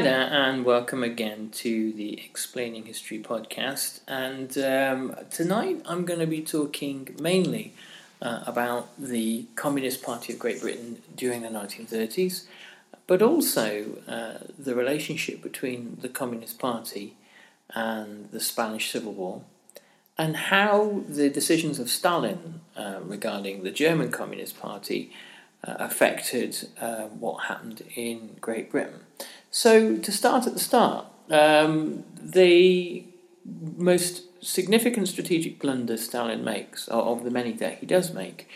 Hi there, and welcome again to the Explaining History podcast. And um, tonight I'm going to be talking mainly uh, about the Communist Party of Great Britain during the 1930s, but also uh, the relationship between the Communist Party and the Spanish Civil War, and how the decisions of Stalin uh, regarding the German Communist Party uh, affected uh, what happened in Great Britain. So, to start at the start, um, the most significant strategic blunder Stalin makes, of the many that he does make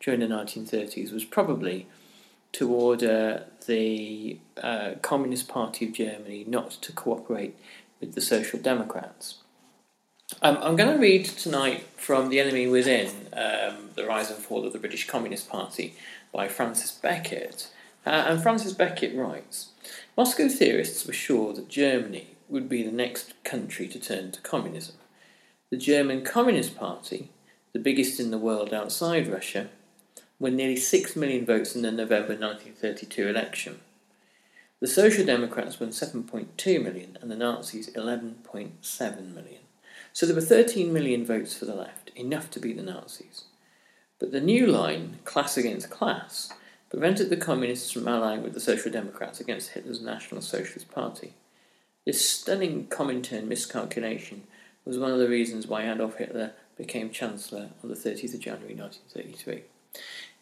during the 1930s, was probably to order the uh, Communist Party of Germany not to cooperate with the Social Democrats. Um, I'm going to read tonight from The Enemy Within um, The Rise and Fall of the British Communist Party by Francis Beckett. Uh, and Francis Beckett writes Moscow theorists were sure that Germany would be the next country to turn to communism. The German Communist Party, the biggest in the world outside Russia, won nearly 6 million votes in the November 1932 election. The Social Democrats won 7.2 million and the Nazis 11.7 million. So there were 13 million votes for the left, enough to beat the Nazis. But the new line, class against class, prevented the Communists from allying with the Social Democrats against Hitler's National Socialist Party. This stunning Comintern miscalculation was one of the reasons why Adolf Hitler became Chancellor on the 30th of January 1933.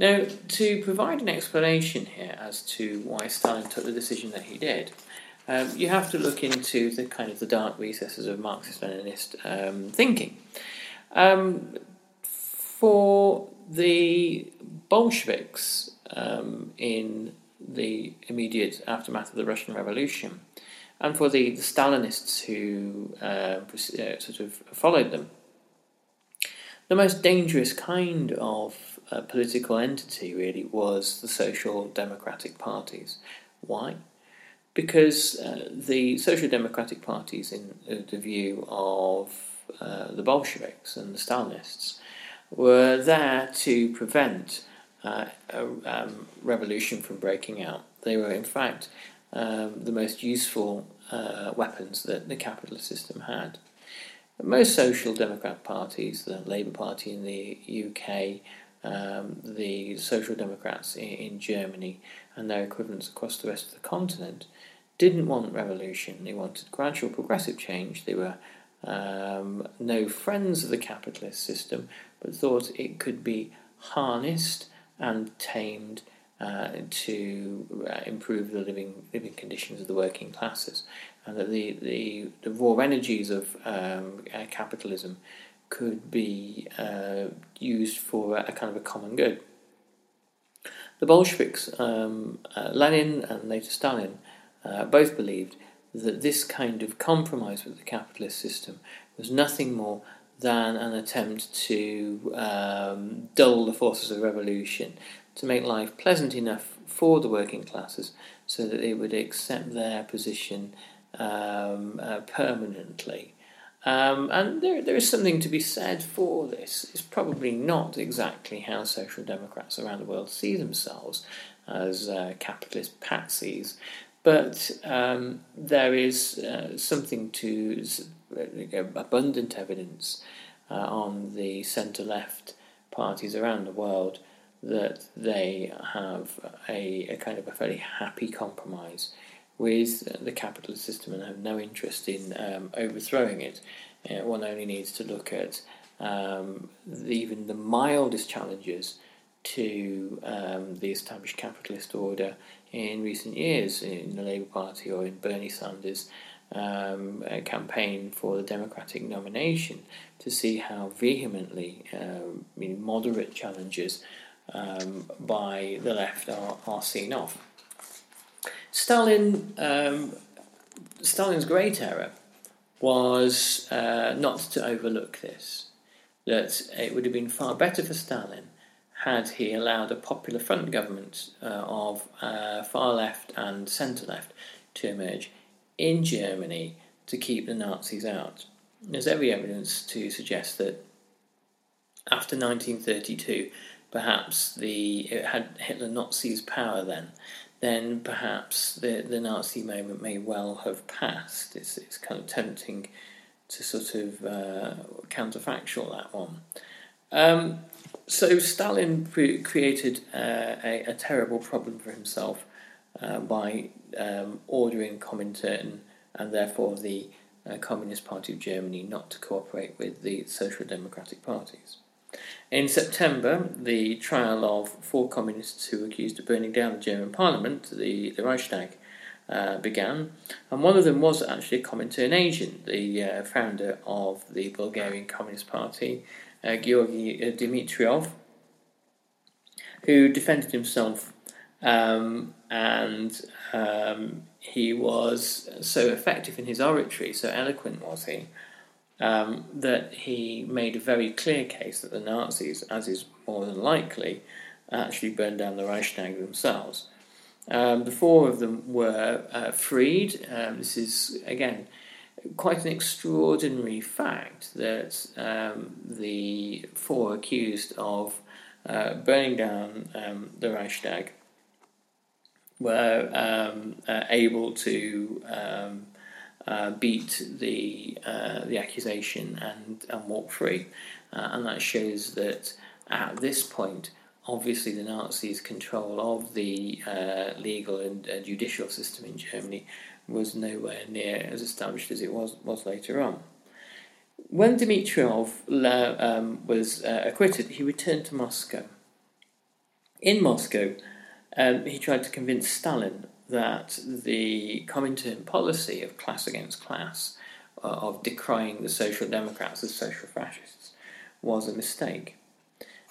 Now, to provide an explanation here as to why Stalin took the decision that he did, um, you have to look into the kind of the dark recesses of Marxist-Leninist um, thinking. Um, for the Bolsheviks um, in the immediate aftermath of the Russian Revolution, and for the, the Stalinists who uh, uh, sort of followed them, the most dangerous kind of uh, political entity really was the social democratic parties. Why? Because uh, the social democratic parties, in the view of uh, the Bolsheviks and the Stalinists, were there to prevent uh, a um, revolution from breaking out. They were, in fact, um, the most useful uh, weapons that the capitalist system had. Most social democrat parties, the Labour Party in the UK, um, the Social Democrats in, in, Germany, and their equivalents across the rest of the continent, didn't want revolution. They wanted gradual progressive change. They were um, no friends of the capitalist system, but thought it could be harnessed and tamed uh, to uh, improve the living living conditions of the working classes, and that the the, the raw energies of um, uh, capitalism could be uh, used for a, a, kind of a common good. The Bolsheviks, um, uh, Lenin and later Stalin, both believed that this kind of compromise with the capitalist system was nothing more than an attempt to um, dull the forces of revolution, to make life pleasant enough for the working classes so that they would accept their position um, uh, permanently. Um, and there, there is something to be said for this. It's probably not exactly how social democrats around the world see themselves as uh, capitalist patsies, but um, there is uh, something to abundant evidence uh, on the centre left parties around the world that they have a, a kind of a fairly happy compromise with the capitalist system and have no interest in um, overthrowing it. Uh, one only needs to look at um, the, even the mildest challenges to um, the established capitalist order in recent years in the Labour Party or in Bernie Sanders' um, campaign for the Democratic nomination to see how vehemently uh, I mean, moderate challenges um, by the left are, are seen off. Stalin, um, Stalin's great error was uh, not to overlook this. That it would have been far better for Stalin had he allowed a popular front government uh, of uh, far left and centre left to emerge in Germany to keep the Nazis out. There's every evidence to suggest that after 1932, perhaps the had Hitler not seized power then, then perhaps the, the Nazi moment may well have passed. It's, it's kind of tempting to sort of uh, counterfactual that one. Um, so Stalin created uh, a, a, terrible problem for himself uh, by um, ordering Comintern and therefore the uh, Communist Party of Germany not to cooperate with the Social Democratic parties. In September, the trial of four communists who were accused of burning down the German parliament, the, the Reichstag, uh, began, and one of them was actually a Comintern agent, the uh, founder of the Bulgarian Communist Party, uh, Georgy uh, Dimitrov, who defended himself um, and um, he was so effective in his oratory, so eloquent was he, um, that he made a very clear case that the Nazis, as is more than likely, actually burned down the Reichstag themselves. Um, the four of them were uh, freed. Um, this is, again, quite an extraordinary fact that um, the four accused of uh, burning down the Reichstag were um, uh, able to um, uh, beat the uh, the accusation and, and walk free, uh, and that shows that at this point, obviously, the Nazis' control of the uh, legal and judicial system in Germany was nowhere near as established as it was was later on. When Dimitrov um, was uh, acquitted, he returned to Moscow. In Moscow, um, he tried to convince Stalin that the Comintern policy of class against class, uh, of decrying the Social Democrats as social fascists, was a mistake.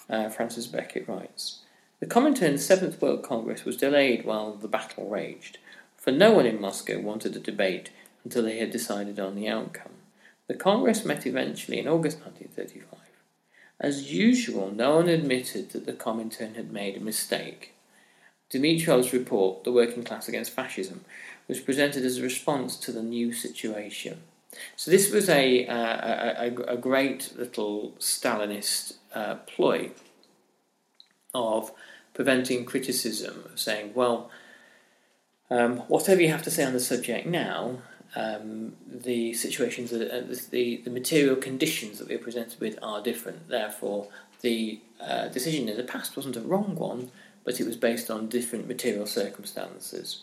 Uh, Francis Beckett writes The Comintern's Seventh World Congress was delayed while the battle raged, for no one in Moscow wanted a debate until they had decided on the outcome. The Congress met eventually in August 1935. As usual, no one admitted that the Comintern had made a mistake Dimitrov's report, The Working Class Against Fascism, was presented as a response to the new situation. So this was a, uh, a, a, great little Stalinist uh, ploy of preventing criticism, saying, well, um, whatever you have to say on the subject now, um, the situations, uh, the, the material conditions that we're presented with are different. Therefore, the uh, decision in the past wasn't a wrong one, but it was based on different material circumstances.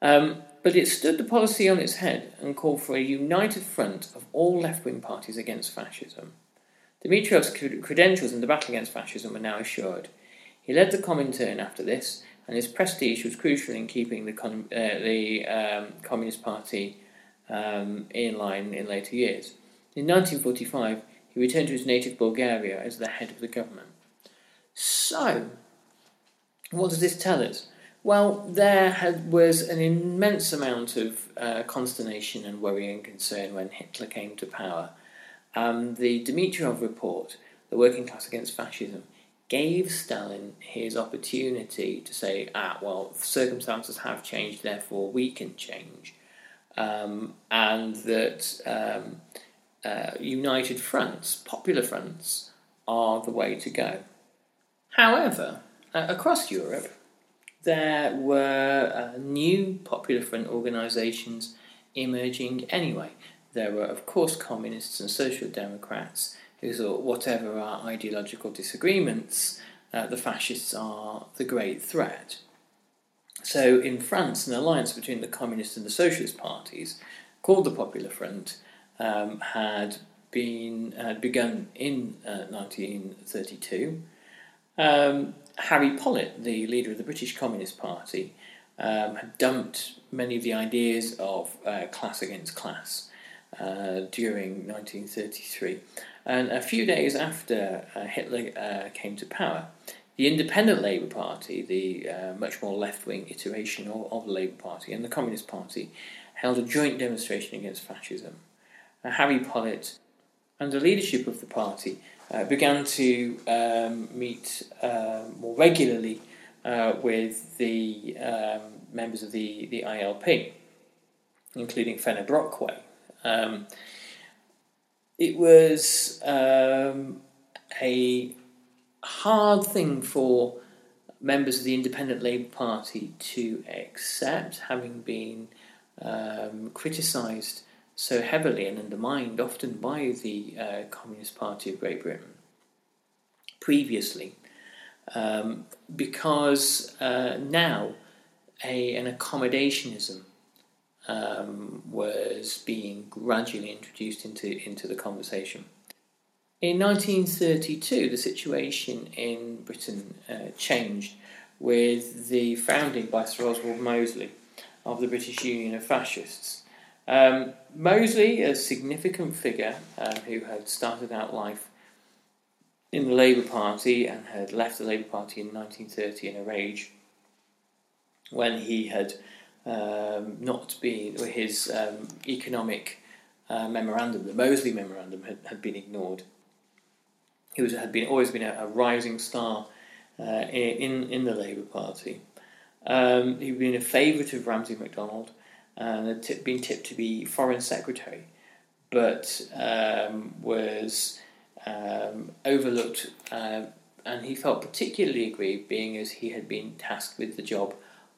Um, but it stood the policy on its head and called for a united front of all left wing parties against fascism. Dimitrov's credentials in the battle against fascism were now assured. He led the Comintern after this, and his prestige was crucial in keeping the, uh, the um, Communist Party um, in line in later years. In 1945, he returned to his native Bulgaria as the head of the government. So, what does this tell us? Well, there had, was an immense amount of uh, consternation and worry and concern when Hitler came to power Um, the Dimitrov report, The Working Class Against Fascism, gave Stalin his opportunity to say, ah, well, circumstances have changed, therefore we can change. Um, and that um, uh, united fronts, popular fronts, are the way to go. However, uh, across Europe, there were uh, new popular front organisations emerging anyway. There were, of course, communists and social democrats who thought, whatever our ideological disagreements, uh, the fascists are the great threat. So, in France, an alliance between the communist and the socialist parties, called the Popular Front, um, had been had begun in uh, 1932. Um, Harry Pollitt, the leader of the British Communist Party, um, had dumped many of the ideas of uh, class against class uh, during 1933. And a few days after uh, Hitler uh, came to power, the Independent Labour Party, the uh, much more left wing iteration of, of, the Labour Party, and the Communist Party held a joint demonstration against fascism. Harry Pollitt, under leadership of the party, uh, began to um, meet uh, more regularly uh, with the um, members of the, the ILP, including Fenner Brockway. Um, it was um, a hard thing for members of the Independent Labour Party to accept, having been um, criticised so heavily and undermined often by the uh, Communist Party of Great Britain previously, um, because uh, now a, an accommodationism um, was being gradually introduced into, into the conversation. In 1932, the situation in Britain uh, changed with the founding by Sir Oswald Mosley of the British Union of Fascists. Um, Mosley, a significant figure um, who had started out life in the Labour Party and had left the Labour Party in 1930 in a rage when he had um, not been, his um, economic uh, memorandum, the Mosley memorandum, had, had been ignored. He was, had been always been a, a rising star uh, in, in the Labour Party. Um, he'd been a favourite of Ramsay MacDonald and had t- been tipped to be Foreign Secretary, but um, was um, overlooked, uh, and he felt particularly aggrieved, being as he had been tasked with the job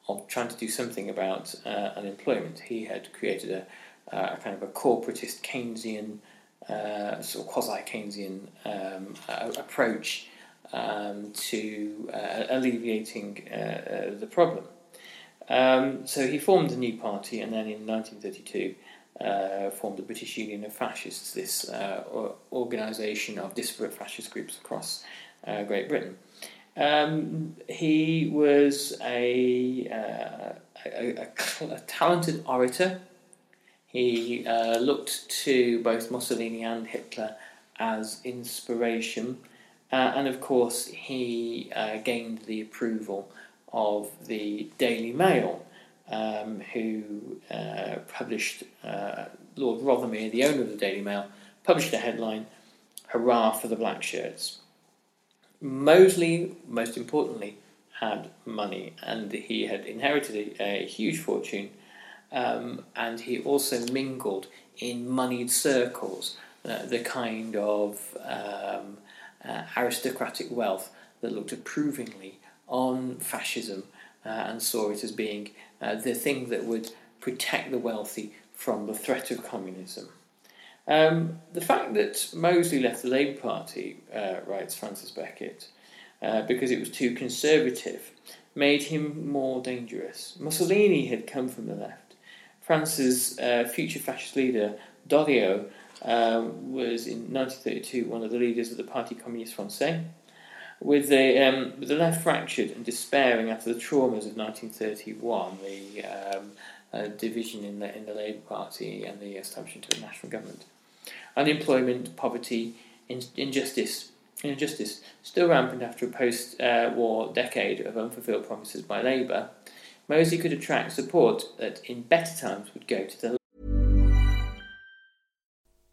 of trying to do something about uh, unemployment. He had created a, a, kind of a corporatist Keynesian, uh, sort of quasi Keynesian um, approach um, to uh, alleviating uh, uh, the problem. Um, so he formed a new party, and then in 1932 uh, formed the British Union of Fascists, this uh, organisation of disparate fascist groups across uh, Great Britain. Um, he was a, uh, a, a, a, talented orator. He uh, looked to both Mussolini and Hitler as inspiration, uh, and of course, he gained the approval of the Daily Mail, um, who uh, published, uh, Lord Rothermere, the owner of the Daily Mail, published a headline, Hurrah for the Black Shirts. Mosley, most importantly, had money and he had inherited a, a huge fortune um, and he also mingled in moneyed circles, uh, the kind of um, uh, aristocratic wealth that looked approvingly on fascism uh, and saw it as being uh, the thing that would protect the wealthy from the threat of communism. Um, the fact that Mosley left the Labour Party, uh, writes Francis Beckett, uh, because it was too conservative, made him more dangerous. Mussolini had come from the left. France's uh, future fascist leader, Doriot, um, was in 1932 one of the leaders of the Parti Communiste Francais with the um, with the left fractured and despairing after the traumas of 1931, the um, uh, division in the in the Labour Party and the establishment of a national government, unemployment, poverty, in, injustice. Injustice still rampant after a post-war decade of unfulfilled promises by Labour, Mosley could attract support that in better times would go to the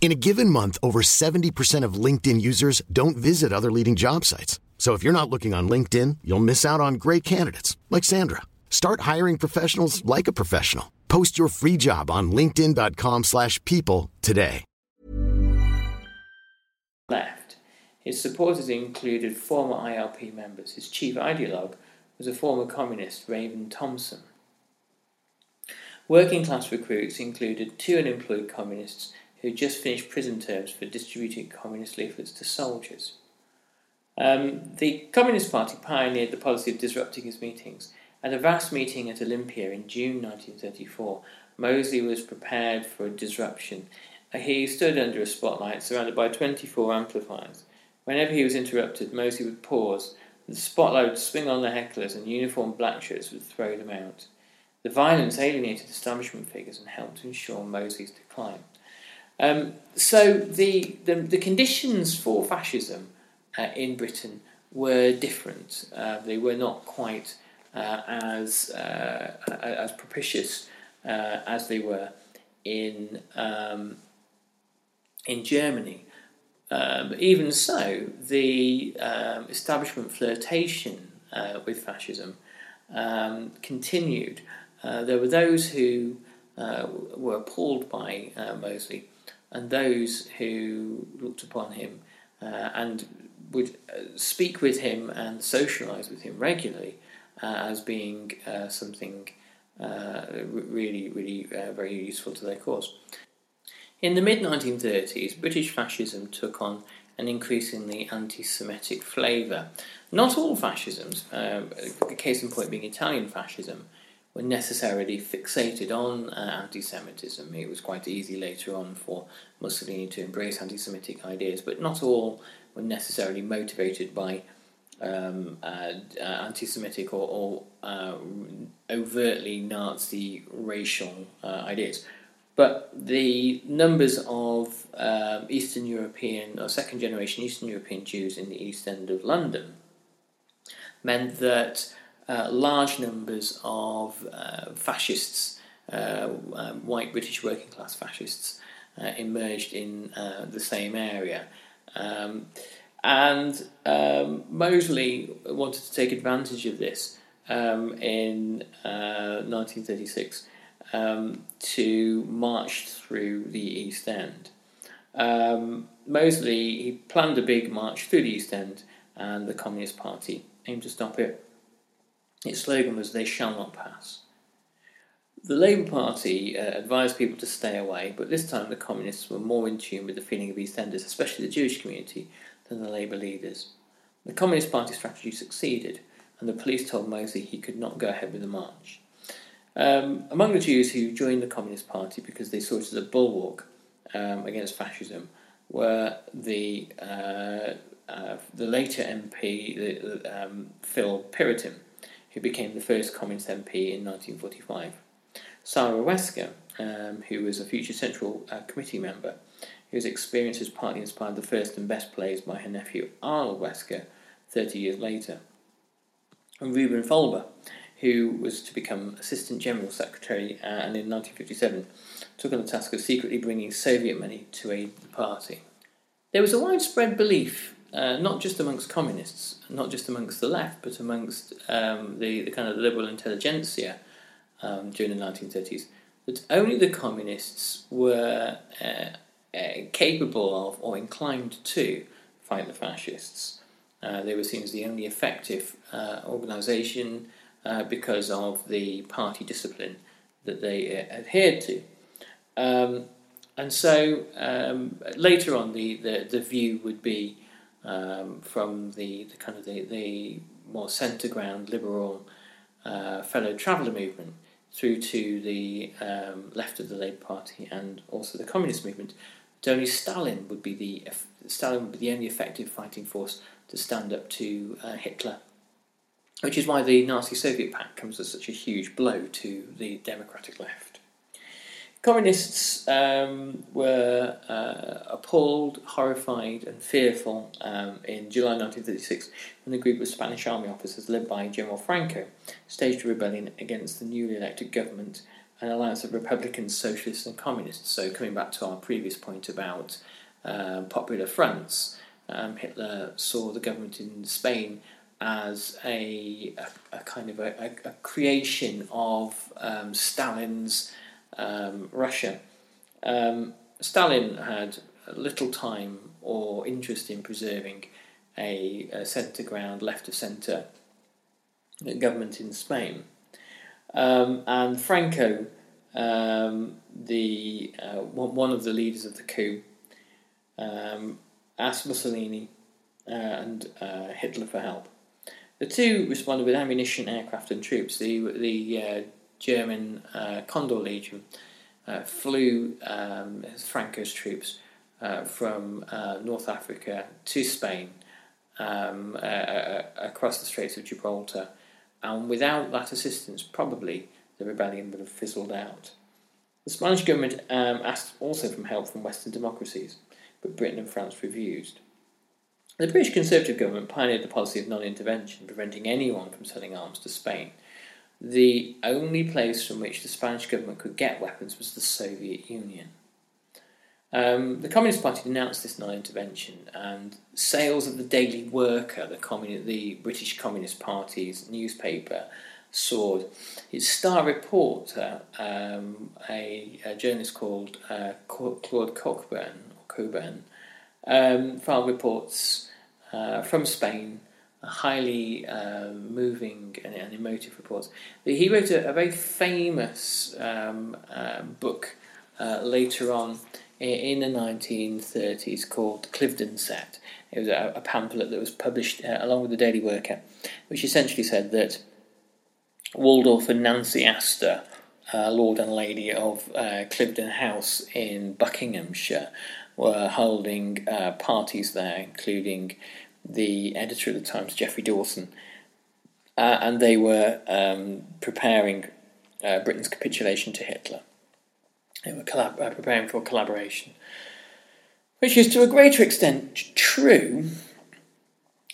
In a given month, over 70% of LinkedIn users don't visit other leading job sites. So if you're not looking on LinkedIn, you'll miss out on great candidates like Sandra. Start hiring professionals like a professional. Post your free job on linkedin.com/people today. left. His supporters included former ILP members. His chief ideologue was a former communist, Raven Thomson. Working class recruits included two unemployed communists who just finished prison terms for distributing communist leaflets to soldiers. Um, the Communist Party pioneered the policy of disrupting his meetings. At a vast meeting at Olympia in June 1934, Mosley was prepared for a disruption. Uh, He stood under a spotlight surrounded by 24 amplifiers. Whenever he was interrupted, Mosley would pause. The spotlight would swing on the hecklers, and uniformed black shirts would throw them out. The violence alienated establishment figures and helped to ensure Mosley's decline. Um, so the, the the conditions for fascism uh, in Britain were different. Uh, they were not quite uh, as uh, as propitious uh, as they were in um, in Germany. Um, even so, the um, establishment flirtation uh, with fascism um, continued. There were those who were appalled by Mosley, and those who looked upon him uh, and would uh, speak with him and socialise with him regularly uh, as being uh, something uh, really, really uh, very useful to their cause. In the mid 1930s, British fascism took on an increasingly anti Semitic flavour. Not all fascisms, a case in point being Italian fascism, were necessarily fixated on uh, anti Semitism. It was quite easy later on for Mussolini to embrace anti Semitic ideas, but not all were necessarily motivated by um, uh, uh, anti-Semitic or, or uh, overtly Nazi racial uh, ideas. But the numbers of um, Eastern European or second generation Eastern European Jews in the East End of London meant that uh, large numbers of uh, fascists, uh, um, white British working class fascists, uh, emerged in the same area. Um, and um, Mosley wanted to take advantage of this um, in uh, 1936 um, to march through the East End. Um, Mosley he planned a big march through the East End, and the Communist Party aimed to stop it. Its slogan was "They shall not pass." The Labour Party uh, advised people to stay away, but this time the Communists were more in tune with the feeling of EastEnders, especially the Jewish community, than the Labour leaders. The Communist Party strategy succeeded, and the police told Mosley he could not go ahead with the march. Um, among the Jews who joined the Communist Party because they saw it as a bulwark um, against fascism were the uh, uh, the later MP the, um, Phil Piratin, who became the first Communist MP in 1945. Sarah Wesker, um, who was a future Central uh, Committee member, whose experiences partly inspired the first and best plays by her nephew Arnold Wesker 30 years later. And Reuben Falber, who was to become Assistant General Secretary uh, and in 1957 took on the task of secretly bringing Soviet money to aid the party. There was a widespread belief, uh, not just amongst communists, not just amongst the left, but amongst um, the, the kind of liberal intelligentsia um, during the 1930s, that only the communists were uh, uh, capable of or inclined to fight the fascists. Uh, they were seen as the only effective uh, organisation uh, because of the party discipline that they adhered to. Um, and so um, later on, the, the, the, view would be um, from the, the, kind of the, the more centre ground liberal uh, fellow traveller movement through to the um, left of the Labour Party and also the Communist movement. only Stalin would be the Stalin would be the only effective fighting force to stand up to uh, Hitler which is why the Nazi Soviet pact comes as such a huge blow to the democratic left. Communists um, were uh, appalled, horrified, and fearful um, in July 1936 when a group of Spanish army officers, led by General Franco, staged a rebellion against the newly elected government, an alliance of Republicans, Socialists, and Communists. So, coming back to our previous point about uh, popular fronts, um, Hitler saw the government in Spain as a, a, a kind of a, a, creation of um, Stalin's um, Russia. Um, Stalin had little time or interest in preserving a, centre ground, left of centre government in Spain. Um, and Franco, um, the uh, one of the leaders of the coup, um, asked Mussolini uh, and uh, Hitler for help. The two responded with ammunition, aircraft, and troops. The the uh, German uh, Condor Legion uh, flew um, Franco's troops uh, from North Africa to Spain um, across the Straits of Gibraltar, and without that assistance, probably the rebellion would have fizzled out. The Spanish government um, asked also for help from Western democracies, but Britain and France refused. The British Conservative government pioneered the policy of non intervention, preventing anyone from selling arms to Spain. The only place from which the Spanish government could get weapons was the Soviet Union. Um, the Communist Party denounced this non intervention, and sales of the Daily Worker, the, communi- the British Communist Party's newspaper, soared. Its star reporter, um, a, a, journalist called uh, Claude Cockburn, or Coburn, um, filed reports uh, from Spain, highly uh, moving and, and, emotive reports. He wrote a, a very famous um, uh, book uh, later on in, in, the 1930s called Cliveden Set. It was a, a pamphlet that was published uh, along with the Daily Worker, which essentially said that Waldorf and Nancy Astor uh, Lord and Lady of uh, Cliveden House in Buckinghamshire were holding uh, parties there, including the editor of the Times, Geoffrey Dawson, uh, and they were um, preparing uh, Britain's capitulation to Hitler. They were collab- uh, preparing for collaboration, which is to a greater extent true.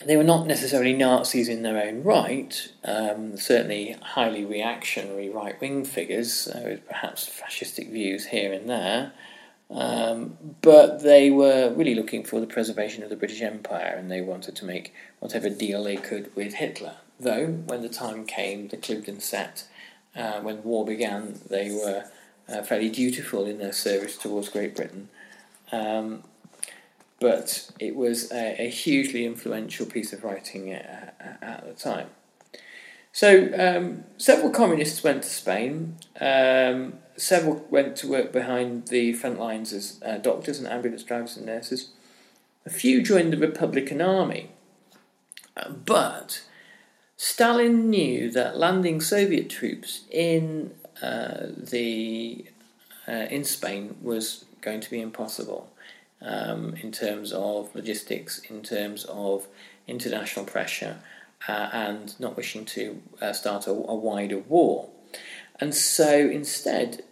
They were not necessarily Nazis in their own right, um, certainly highly reactionary right wing figures, with perhaps fascistic views here and there. Um, but they were really looking for the preservation of the British Empire and they wanted to make whatever deal they could with Hitler. Though, when the time came, the Cliveden set, uh, when war began, they were uh, fairly dutiful in their service towards Great Britain. Um, but it was a, a, hugely influential piece of writing at, at the time. So, um, several communists went to Spain. Um, several went to work behind the front lines as uh, doctors and ambulance drivers and nurses. A few joined the Republican Army, but Stalin knew that landing Soviet troops in uh, the uh, in Spain was going to be impossible um, in terms of logistics, in terms of international pressure, uh, and not wishing to uh, start a, a, wider war. And so instead,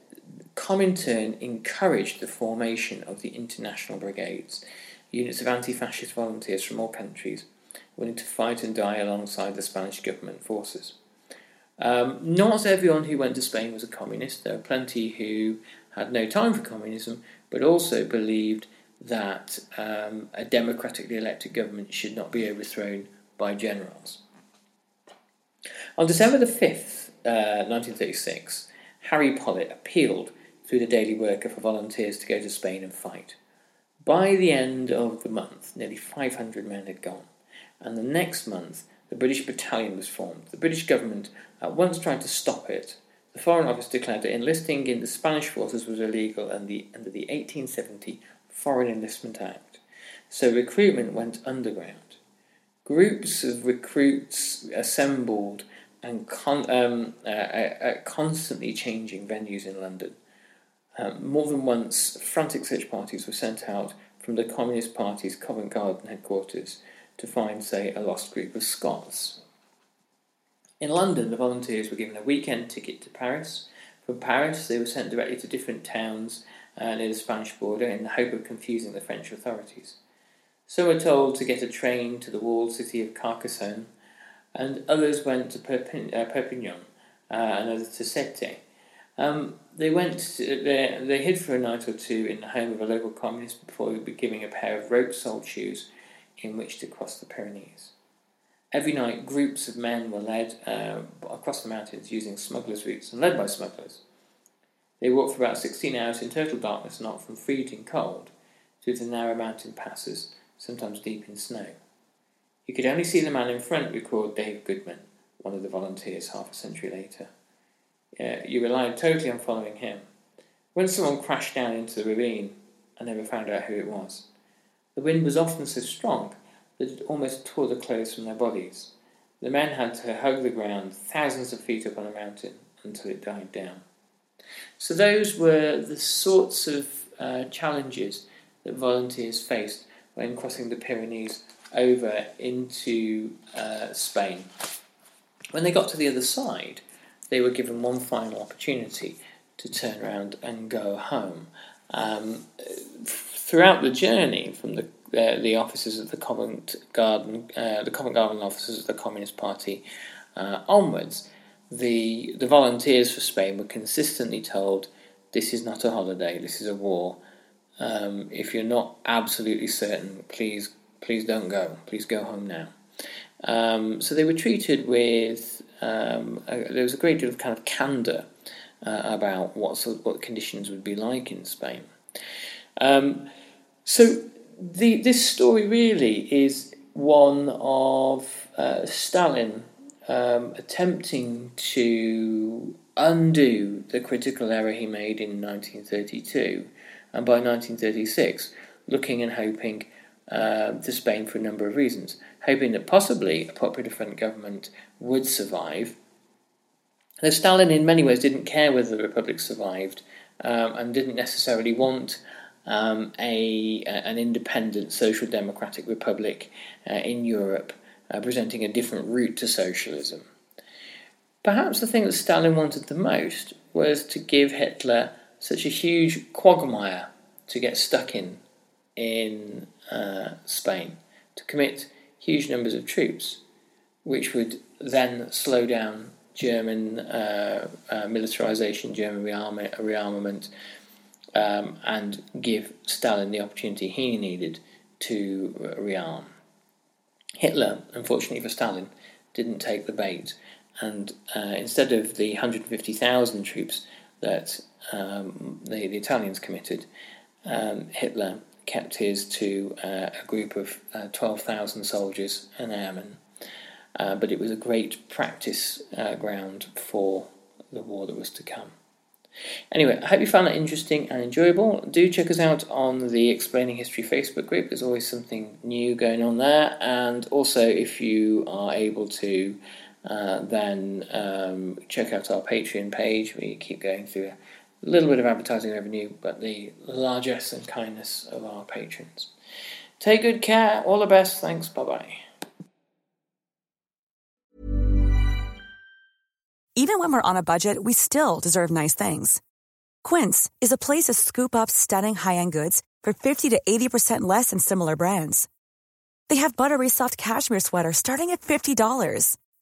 Comintern encouraged the formation of the international brigades, units of anti fascist volunteers from all countries, willing to fight and die alongside the Spanish government forces. Um, not everyone who went to Spain was a communist. There were plenty who had no time for communism, but also believed that um, a democratically elected government should not be overthrown by generals. On December the 5th, uh, 1936, Harry Pollitt appealed through the Daily Worker for volunteers to go to Spain and fight. By the end of the month, nearly 500 men had gone, and the next month, the British battalion was formed. The British government at once tried to stop it. The Foreign Office declared that enlisting in the Spanish forces was illegal under the, under the 1870 Foreign Enlistment Act. So recruitment went underground. Groups of recruits assembled and con- um, uh, uh, uh constantly changing venues in London. Um, more than once, frantic search parties were sent out from the Communist Party's Covent Garden headquarters to find, say, a lost group of Scots. In London, the volunteers were given a weekend ticket to Paris. From Paris, they were sent directly to different towns uh, near the Spanish border in the hope of confusing the French authorities. Some were told to get a train to the walled city of Carcassonne, and others went to Perpignan, uh, Perpignan uh, and others to Sète. Um, they went. They, they hid for a night or two in the home of a local communist before giving a pair of rope-soled shoes in which to cross the Pyrenees. Every night, groups of men were led uh, across the mountains using smugglers' routes and led by smugglers. They walked for about 16 hours in total darkness, not from freezing cold, through the narrow mountain passes, sometimes deep in snow. You could only see the man in front, recalled Dave Goodman, one of the volunteers half a century later. You relied totally on following him. When someone crashed down into the ravine, I never found out who it was. The wind was often so strong that it almost tore the clothes from their bodies. The men had to hug the ground thousands of feet up on a mountain until it died down. So, those were the sorts of uh, challenges that volunteers faced when crossing the Pyrenees over into uh, Spain. When they got to the other side, they were given one final opportunity to turn around and go home. Um, throughout the journey from the uh, the offices of the Covent Garden, uh, the Covent Garden offices of the Communist Party uh, onwards, the the volunteers for Spain were consistently told, "This is not a holiday. This is a war. Um, if you're not absolutely certain, please please don't go. Please go home now." Um, so they were treated with um, a, there was a great deal of kind of candour uh, about what sort, what conditions would be like in Spain. Um, so the this story really is one of uh, Stalin um, attempting to undo the critical error he made in 1932, and by 1936, looking and hoping uh, to Spain for a number of reasons, hoping that possibly a Popular Front government would survive. Though Stalin, in many ways, didn't care whether the Republic survived um, and didn't necessarily want um, a, an independent social democratic republic uh, in Europe, uh, presenting a different route to socialism. Perhaps the thing that Stalin wanted the most was to give Hitler such a huge quagmire to get stuck in in uh, Spain, to commit huge numbers of troops, which would then slow down German uh, uh, militarization, German rearmament, rearmament um, and give Stalin the opportunity he needed to rearm. Hitler, unfortunately for Stalin, didn't take the bait, and uh, instead of the 150,000 troops that um, the, the, Italians committed, um, Hitler kept his to uh, a group of uh, 12,000 soldiers and airmen. Uh, but it was a great practice uh, ground for the war that was to come. Anyway, I hope you found that interesting and enjoyable. Do check us out on the Explaining History Facebook group. There's always something new going on there. And also, if you are able to, uh, then um, check out our Patreon page. We keep going through a little bit of advertising revenue, but the largesse and kindness of our patrons. Take good care. All the best. Thanks. Bye bye. Even when we're on a budget, we still deserve nice things. Quince is a place to scoop up stunning high end goods for 50 to 80% less than similar brands. They have buttery soft cashmere sweaters starting at $50,